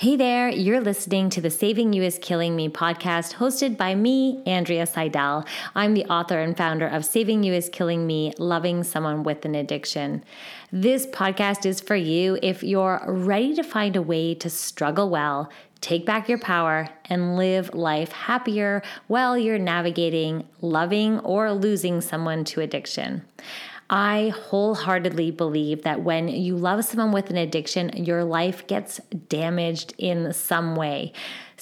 Hey there, you're listening to the Saving You is Killing Me podcast hosted by me, Andrea Seydel. I'm the author and founder of Saving You is Killing Me Loving Someone with an Addiction. This podcast is for you if you're ready to find a way to struggle well, take back your power, and live life happier while you're navigating loving or losing someone to addiction. I wholeheartedly believe that when you love someone with an addiction, your life gets damaged in some way.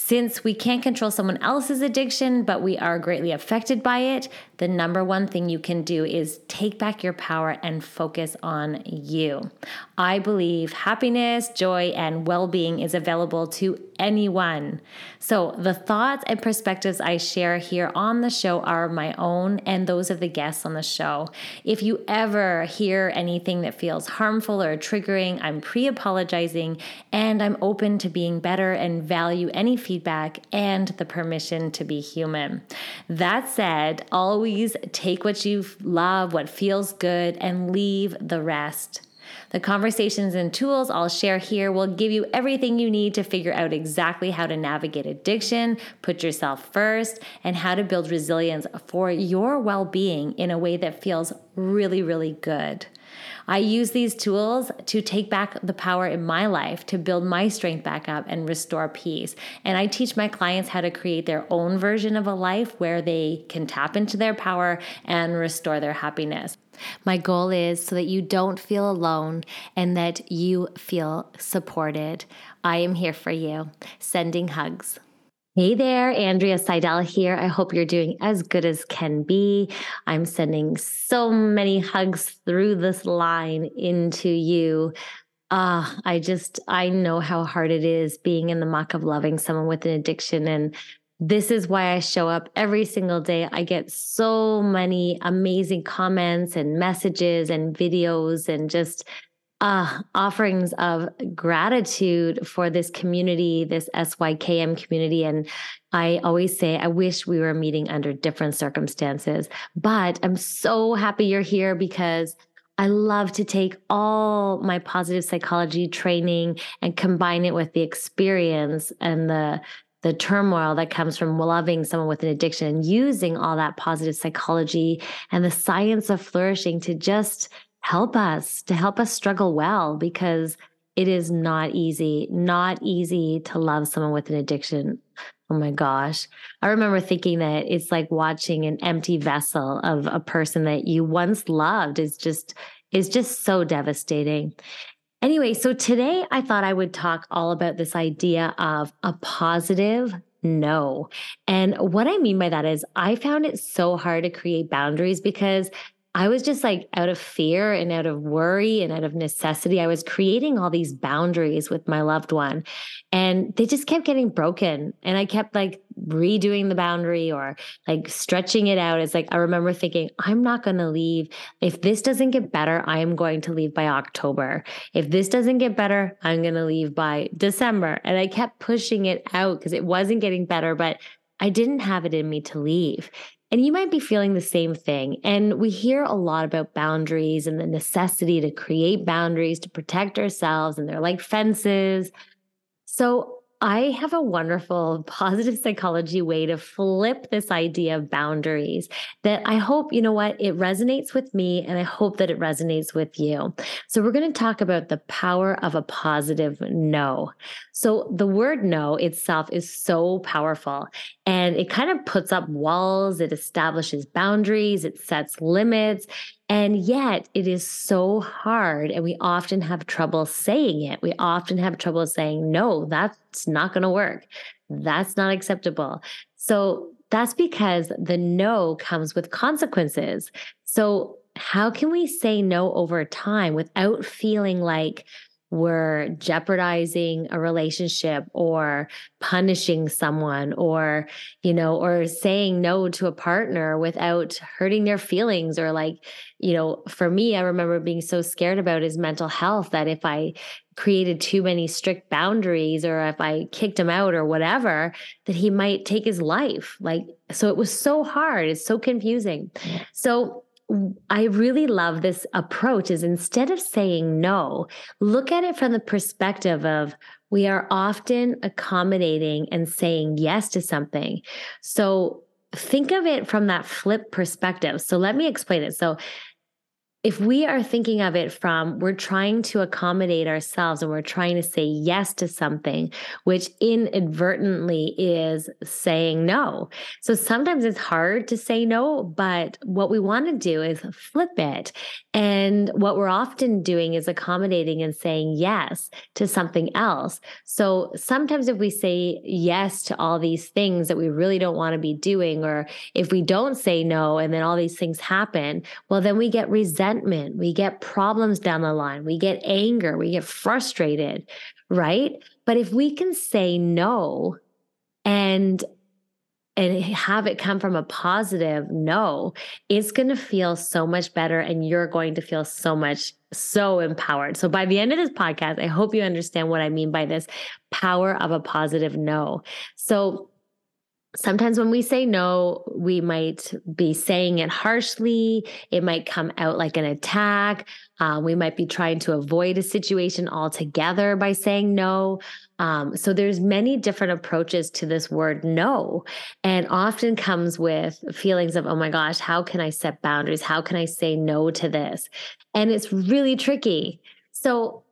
Since we can't control someone else's addiction, but we are greatly affected by it, the number one thing you can do is take back your power and focus on you. I believe happiness, joy, and well being is available to anyone. So, the thoughts and perspectives I share here on the show are my own and those of the guests on the show. If you ever hear anything that feels harmful or triggering, I'm pre apologizing and I'm open to being better and value any feedback and the permission to be human. That said, always take what you love, what feels good, and leave the rest. The conversations and tools I'll share here will give you everything you need to figure out exactly how to navigate addiction, put yourself first, and how to build resilience for your well being in a way that feels really, really good. I use these tools to take back the power in my life, to build my strength back up and restore peace. And I teach my clients how to create their own version of a life where they can tap into their power and restore their happiness. My goal is so that you don't feel alone and that you feel supported. I am here for you. Sending hugs. Hey there, Andrea Seydel here. I hope you're doing as good as can be. I'm sending so many hugs through this line into you. Ah, uh, I just, I know how hard it is being in the muck of loving someone with an addiction. And this is why I show up every single day. I get so many amazing comments and messages and videos and just uh, offerings of gratitude for this community, this SYKM community. And I always say, I wish we were meeting under different circumstances, but I'm so happy you're here because I love to take all my positive psychology training and combine it with the experience and the the turmoil that comes from loving someone with an addiction and using all that positive psychology and the science of flourishing to just help us, to help us struggle well, because it is not easy, not easy to love someone with an addiction. Oh my gosh. I remember thinking that it's like watching an empty vessel of a person that you once loved is just is just so devastating. Anyway, so today I thought I would talk all about this idea of a positive no. And what I mean by that is I found it so hard to create boundaries because I was just like out of fear and out of worry and out of necessity. I was creating all these boundaries with my loved one and they just kept getting broken. And I kept like redoing the boundary or like stretching it out. It's like, I remember thinking, I'm not going to leave. If this doesn't get better, I am going to leave by October. If this doesn't get better, I'm going to leave by December. And I kept pushing it out because it wasn't getting better, but I didn't have it in me to leave. And you might be feeling the same thing. And we hear a lot about boundaries and the necessity to create boundaries to protect ourselves, and they're like fences. So, I have a wonderful positive psychology way to flip this idea of boundaries that I hope, you know what, it resonates with me and I hope that it resonates with you. So, we're going to talk about the power of a positive no. So the word no itself is so powerful and it kind of puts up walls, it establishes boundaries, it sets limits. And yet it is so hard. And we often have trouble saying it. We often have trouble saying, no, that's not going to work. That's not acceptable. So that's because the no comes with consequences. So, how can we say no over time without feeling like we're jeopardizing a relationship or punishing someone or you know or saying no to a partner without hurting their feelings or like you know for me i remember being so scared about his mental health that if i created too many strict boundaries or if i kicked him out or whatever that he might take his life. Like so it was so hard. It's so confusing. So I really love this approach is instead of saying no, look at it from the perspective of we are often accommodating and saying yes to something. So think of it from that flip perspective. So let me explain it. So if we are thinking of it from we're trying to accommodate ourselves and we're trying to say yes to something, which inadvertently is saying no. So sometimes it's hard to say no, but what we want to do is flip it. And what we're often doing is accommodating and saying yes to something else. So sometimes if we say yes to all these things that we really don't want to be doing, or if we don't say no and then all these things happen, well, then we get resentment resentment, we get problems down the line, we get anger, we get frustrated, right? But if we can say no and and have it come from a positive no, it's going to feel so much better and you're going to feel so much so empowered. So by the end of this podcast, I hope you understand what I mean by this power of a positive no. So sometimes when we say no, we might be saying it harshly. It might come out like an attack. Uh, we might be trying to avoid a situation altogether by saying no. Um, so there's many different approaches to this word no, and often comes with feelings of, oh my gosh, how can I set boundaries? How can I say no to this? And it's really tricky. So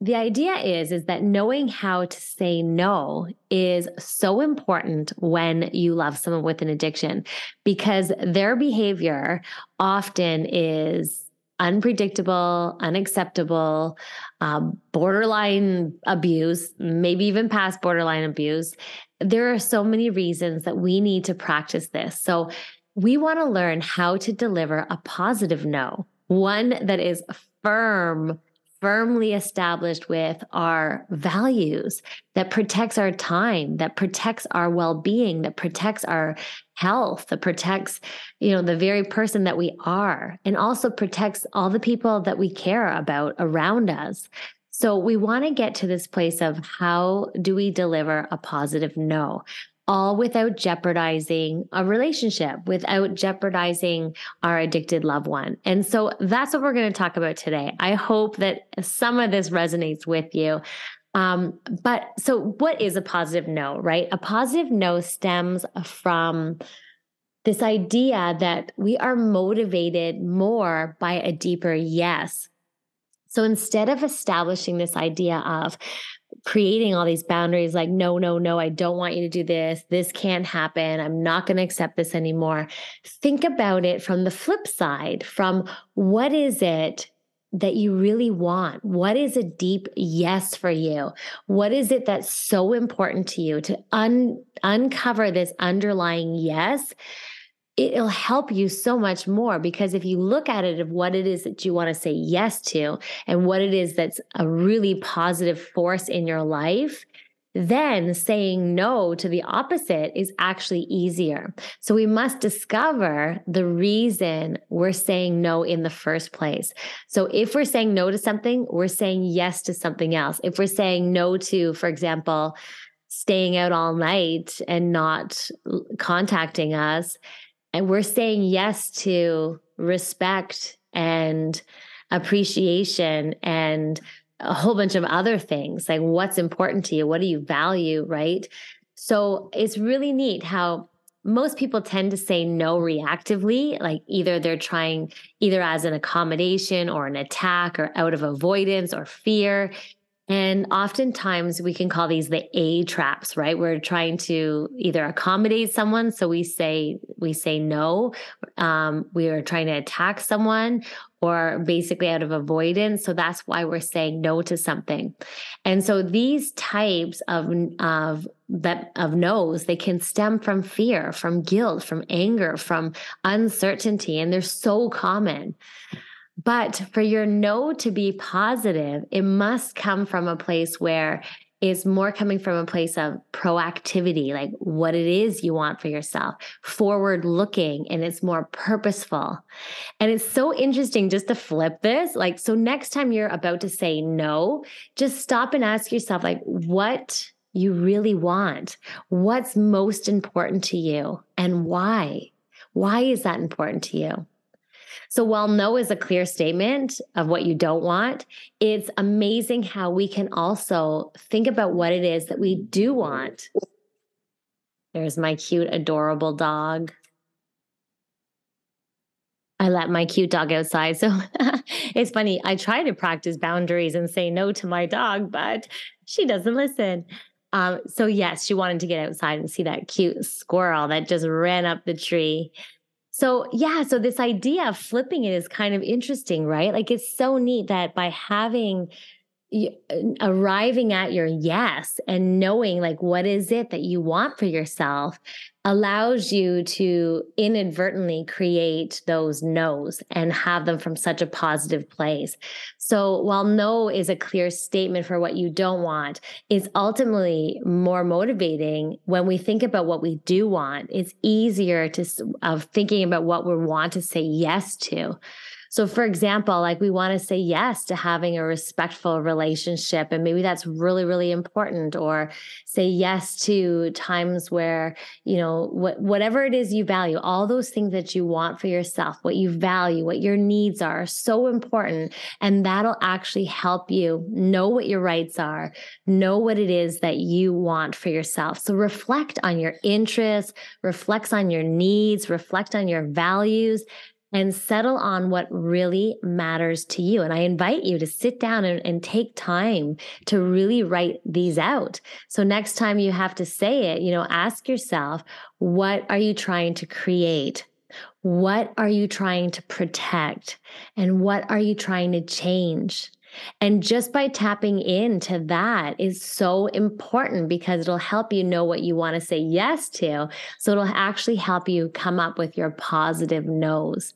the idea is is that knowing how to say no is so important when you love someone with an addiction because their behavior often is unpredictable unacceptable um, borderline abuse maybe even past borderline abuse. There are so many reasons that we need to practice this. So we want to learn how to deliver a positive no one that is firm firmly established with our values that protects our time that protects our well-being that protects our health that protects you know the very person that we are and also protects all the people that we care about around us. So we want to get to this place of how do we deliver a positive no all without jeopardizing a relationship, without jeopardizing our addicted loved one. And so that's what we're going to talk about today. I hope that some of this resonates with you. Um, but so, what is a positive no, right? A positive no stems from this idea that we are motivated more by a deeper yes. So instead of establishing this idea of creating all these boundaries like no no no i don't want you to do this. This can't happen. I'm not going to accept this anymore. Think about it from the flip side from what is it that you really want? What is a deep yes for you? What is it that's so important to you to un- uncover this underlying yes it'll help you so much more because if you look at it of what it is that you want to say yes to and what it is that's a really positive force in your life then saying no to the opposite is actually easier. So we must discover the reason we're saying no in the first place. So if we're saying no to something, we're saying yes to something else. If we're saying no to, for example, staying out all night and not contacting us, and we're saying yes to respect and appreciation and a whole bunch of other things like what's important to you what do you value right? So it's really neat how most people tend to say no reactively like either they're trying either as an accommodation or an attack or out of avoidance or fear And oftentimes we can call these the A traps, right? We're trying to either accommodate someone, so we say we say no. Um, we are trying to attack someone, or basically out of avoidance. So that's why we're saying no to something. And so these types of of that of no's they can stem from fear, from guilt, from anger, from uncertainty, and they're so common. But for your no to be positive, it must come from a place where it's more coming from a place of proactivity, like what it is you want for yourself, forward looking, and it's more purposeful. And it's so interesting just to flip this. Like, so next time you're about to say no, just stop and ask yourself, like, what you really want? What's most important to you and why? Why is that important to you? So while no is a clear statement of what you don't want, it's amazing how we can also think about what it is that we do want. There's my cute, adorable dog. I let my cute dog outside. So it's funny. I try to practice boundaries and say no to my dog, but she doesn't listen. Um, so, yes, she wanted to get outside and see that cute squirrel that just ran up the tree. So, yeah, so this idea of flipping it is kind of interesting, right? Like it's so neat that by having arriving at your yes and knowing like what is it that you want for yourself allows you to inadvertently create those no's and have them from such a positive place. So while no is a clear statement for what you don't want, it's ultimately more motivating when we think about what we do want. It's easier to of thinking about what we want to say yes to. So, for example, like we want to say yes to having a respectful relationship, and maybe that's really, really important, or say yes to times where, you know, what, whatever it is you value, all those things that you want for yourself, what you value, what your needs are, are so important. And that'll actually help you know what your rights are, know what it is that you want for yourself. So, reflect on your interests, reflect on your needs, reflect on your values and settle on what really matters to you. And I invite you to sit down and, and, take time to really write these out. So next time you have to say it, you know, ask yourself, what are you trying to create? What are you trying to protect? And what are you trying to change? And just by tapping into that is so important because it'll help you know what you want to say yes to. So it'll actually help you come up with your positive no's.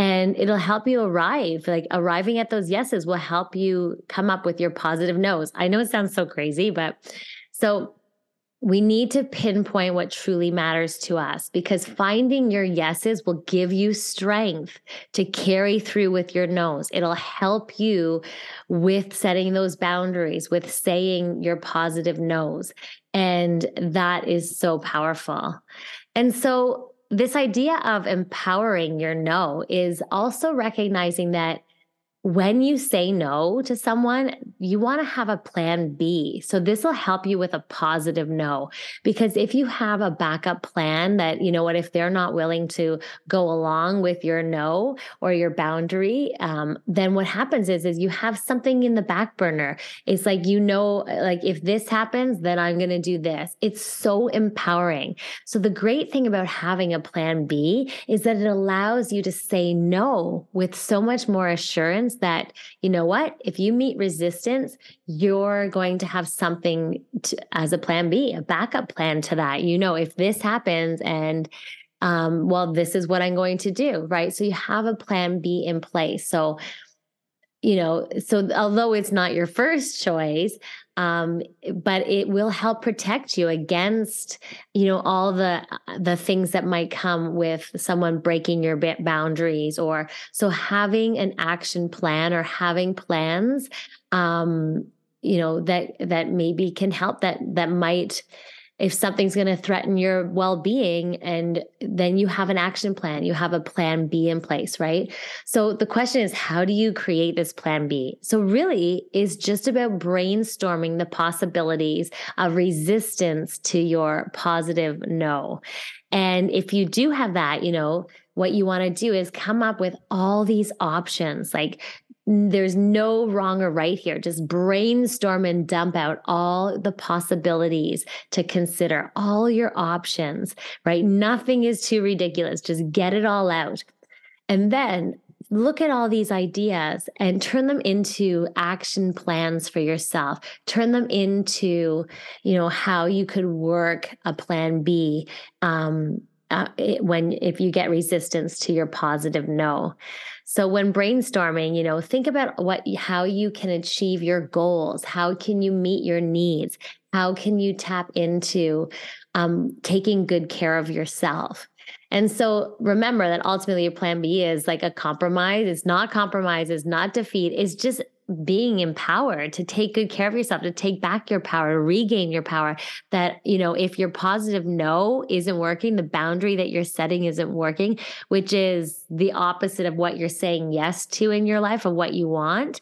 And it'll help you arrive. Like arriving at those yeses will help you come up with your positive no's. I know it sounds so crazy, but so we need to pinpoint what truly matters to us because finding your yeses will give you strength to carry through with your no's. It'll help you with setting those boundaries, with saying your positive no's. And that is so powerful. And so, this idea of empowering your no is also recognizing that when you say no to someone, you want to have a plan B. So this will help you with a positive no. Because if you have a backup plan that, you know what, if they're not willing to go along with your no or your boundary, um, then what happens is, is you have something in the back burner. It's like, you know, like if this happens, then I'm going to do this. It's so empowering. So the great thing about having a plan B is that it allows you to say no with so much more assurance that, you know what, if you meet resistance, you're going to have something to, as a plan B, a backup plan to that. You know, if this happens and um, well, this is what I'm going to do, right? So you have a plan B in place. So, you know, so although it's not your first choice, um, but it will help protect you against you know all the the things that might come with someone breaking your boundaries or so having an action plan or having plans um, you know that that maybe can help that that might if something's going to threaten your well-being and then you have an action plan you have a plan b in place right? So the question is how do you create this plan b? So really is just about brainstorming the possibilities of resistance to your positive no. And if you do have that you know what you want to do is come up with all these options like there's no wrong or right here. Just brainstorm and dump out all the possibilities to consider, all your options, right? Nothing is too ridiculous. Just get it all out. And then look at all these ideas and turn them into action plans for yourself. Turn them into, you know, how you could work a plan B um, uh, when if you get resistance to your positive no. So when brainstorming, you know, think about what how you can achieve your goals. How can you meet your needs? How can you tap into um, taking good care of yourself? And so remember that ultimately your plan B is like a compromise. It's not compromise, it's not defeat. It's just being empowered to take good care of yourself, to take back your power, to regain your power. That, you know, if your positive no isn't working, the boundary that you're setting isn't working, which is the opposite of what you're saying yes to in your life of what you want,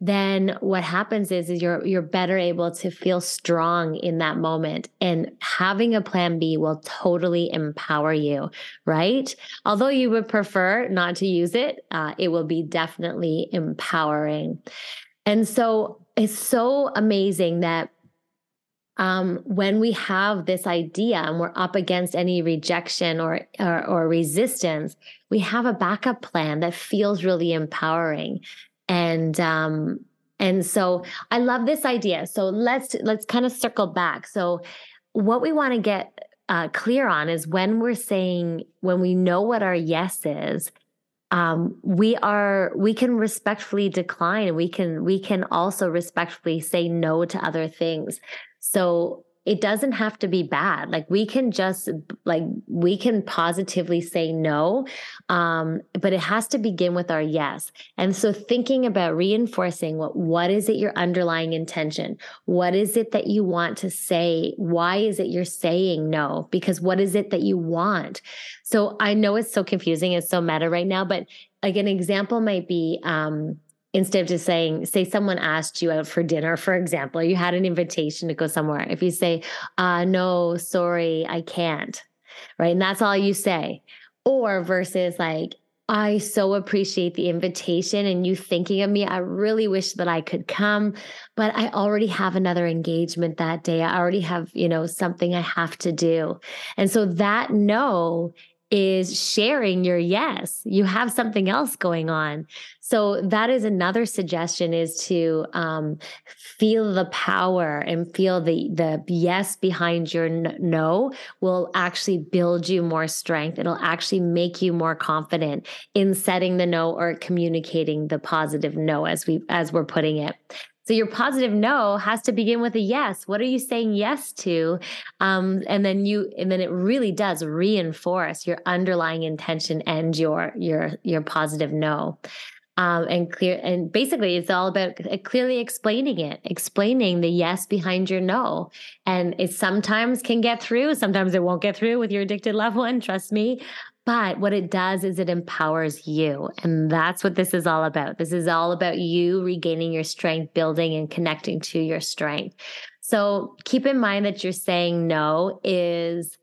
then what happens is, is you're you're better able to feel strong in that moment and having a plan B will totally empower you right? Although you would prefer not to use it uh, it will be definitely empowering. And so it's so amazing that um, when we have this idea and we're up against any rejection or, or, or resistance, we have a backup plan that feels really empowering and um and so i love this idea. So let's let's kind of circle back. So what we want to get uh, clear on is when we're saying when we know what our yes is um, we are we can respectfully decline. We can we can also respectfully say no to other things. So it doesn't have to be bad. Like we can just like we can positively say no um, but it has to begin with our yes. And so thinking about reinforcing what what is it your underlying intention? What is it that you want to say? Why is it you're saying no? Because what is it that you want? So i know it's so confusing it's so meta right now but like an example might be um, instead of just saying, say someone asked you out for dinner, for example, you had an invitation to go somewhere. If you say, uh, no, sorry, I can't, right? And that's all you say. Or versus like, I so appreciate the invitation and you thinking of me. I really wish that I could come, but I already have another engagement that day. I already have, you know, something I have to do. And so that no is sharing your yes. You have something else going on. So that is another suggestion is to um, feel the power and feel the the yes behind your no will actually build you more strength. It'll actually make you more confident in setting the no or communicating the positive no as we as we're putting it. So your positive no has to begin with a yes. What are you saying yes to? Um, and then you, and then it really does reinforce your underlying intention and your your your positive no. Um, and clear and basically it's all about clearly explaining it explaining the yes behind your no and it sometimes can get through sometimes it won't get through with your addicted loved one trust me but what it does is it empowers you. And that's what this is all about. This is all about you regaining your strength, building and connecting to your strength. So keep in mind that you're saying no is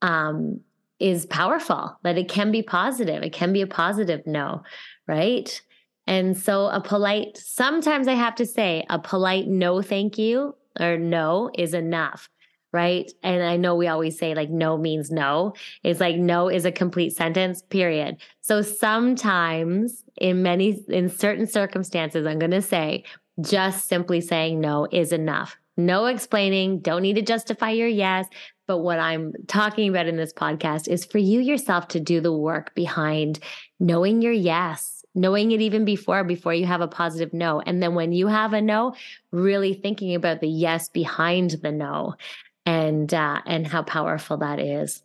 um is powerful, that it can be positive. It can be a positive no, right? And so a polite, sometimes I have to say a polite no thank you or no is enough right? And I know we always say like no means no. It's like no is a complete sentence, period. So sometimes in many in certain circumstances I'm going to say just simply saying no is enough. No explaining, don't need to justify your yes, but what I'm talking about in this podcast is for you yourself to do the work behind knowing your yes knowing it even before before you have a positive no and then when you have a no really thinking about the yes behind the no and uh, and how powerful that is.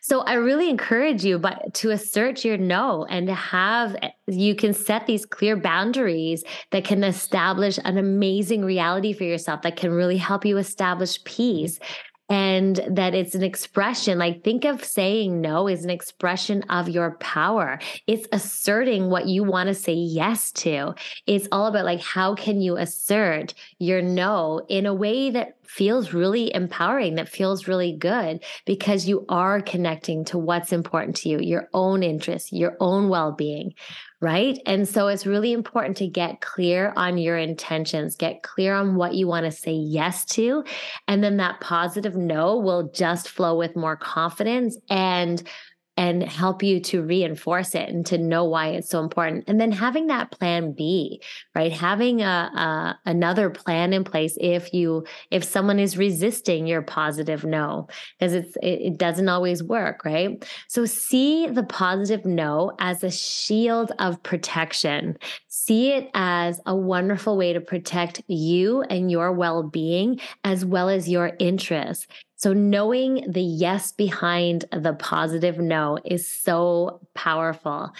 So I really encourage you but to assert your no and to have you can set these clear boundaries that can establish an amazing reality for yourself that can really help you establish peace and that it's an expression like think of saying no is an expression of your power it's asserting what you want to say yes to it's all about like how can you assert your no in a way that feels really empowering that feels really good because you are connecting to what's important to you your own interests your own well-being right? And so it's really important to get clear on your intentions, get clear on what you want to say yes to. And then that positive no will just flow with more confidence and and help you to reinforce it and to know why it's so important. And then having that plan B, right? Having a, a, another plan in place if you if someone is resisting your positive no, because it's it, it doesn't always work, right? So see the positive no as a shield of protection. See it as a wonderful way to protect you and your well-being as well as your interests. So, knowing the yes behind the positive no is so powerful.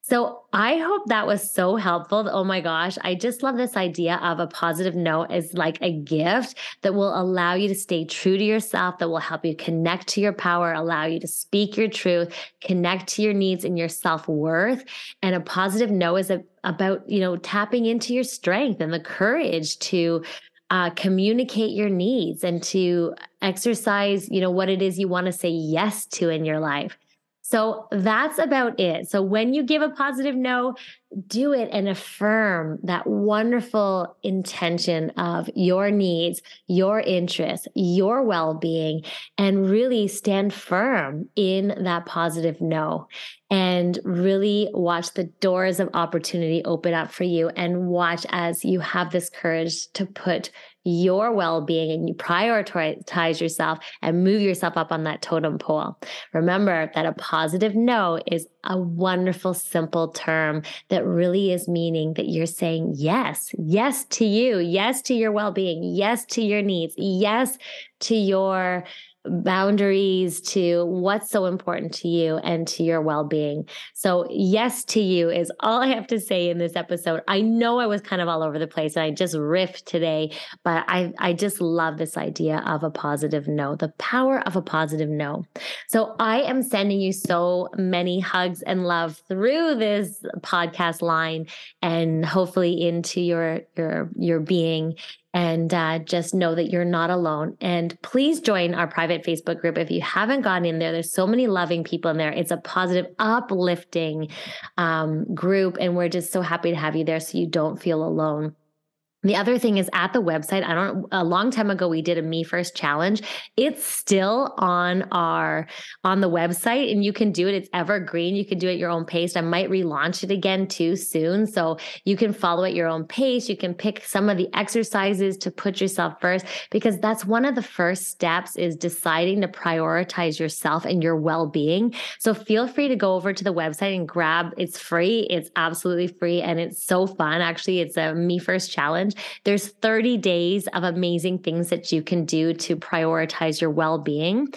So, I hope that was so helpful. Oh my gosh, I just love this idea of a positive no as like a gift that will allow you to stay true to yourself, that will help you connect to your power, allow you to speak your truth, connect to your needs and your self worth. And a positive no is a, about, you know, tapping into your strength and the courage to uh, communicate your needs and to exercise, you know, what it is you want to say yes to in your life. So that's about it. So when you give a positive no, do it and affirm that wonderful intention of your needs, your interests, your well being, and really stand firm in that positive no. And really watch the doors of opportunity open up for you and watch as you have this courage to put your well being and you prioritize yourself and move yourself up on that totem pole. Remember that a positive no is a wonderful, simple term that really is meaning that you're saying yes, yes to you, yes to your well being, yes to your needs, yes to your boundaries to what's so important to you and to your well-being. So yes to you is all I have to say in this episode. I know I was kind of all over the place and I just riffed today, but I I just love this idea of a positive no, the power of a positive no. So I am sending you so many hugs and love through this podcast line and hopefully into your your your being and uh, just know that you're not alone. And please join our private Facebook group if you haven't gotten in there. There's so many loving people in there. It's a positive, uplifting um, group, and we're just so happy to have you there so you don't feel alone. The other thing is at the website, I don't a long time ago we did a me first challenge. It's still on our on the website and you can do it. It's evergreen. You can do it your own pace. I might relaunch it again too soon. So you can follow at your own pace. You can pick some of the exercises to put yourself first because that's one of the first steps is deciding to prioritize yourself and your well-being. So feel free to go over to the website and grab it's free. It's absolutely free and it's so fun. Actually, it's a me first challenge challenge. There's 30 days of amazing things that you can do to prioritize your well being.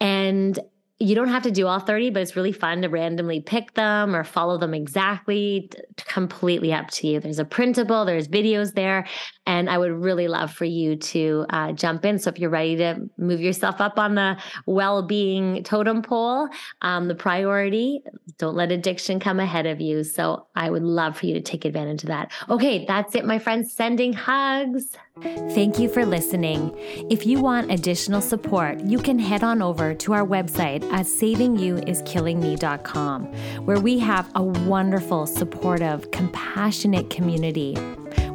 And you don't have to do all 30, but it's really fun to randomly pick them or follow them exactly. Completely up to you. There's a printable, there's videos there. And I would really love for you to uh, jump in. So if you're ready to move yourself up on the well being totem pole, um, the priority, don't let addiction come ahead of you. So I would love for you to take advantage of that. Okay, that's it, my friends. Sending hugs. Thank you for listening. If you want additional support, you can head on over to our website at savingyouiskillingme.com, where we have a wonderful, supportive, compassionate community.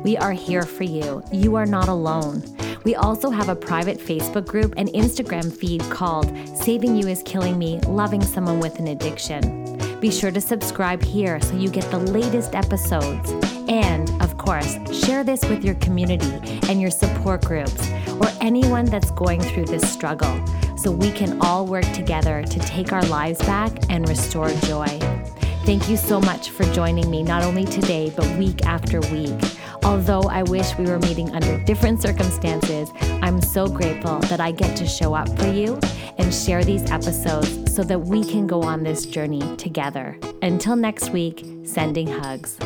We are here for you. You are not alone. We also have a private Facebook group and Instagram feed called Saving You is Killing Me Loving Someone with an Addiction. Be sure to subscribe here so you get the latest episodes. And, of course, share this with your community and your support groups or anyone that's going through this struggle so we can all work together to take our lives back and restore joy. Thank you so much for joining me, not only today, but week after week. Although I wish we were meeting under different circumstances, I'm so grateful that I get to show up for you and share these episodes so that we can go on this journey together. Until next week, sending hugs.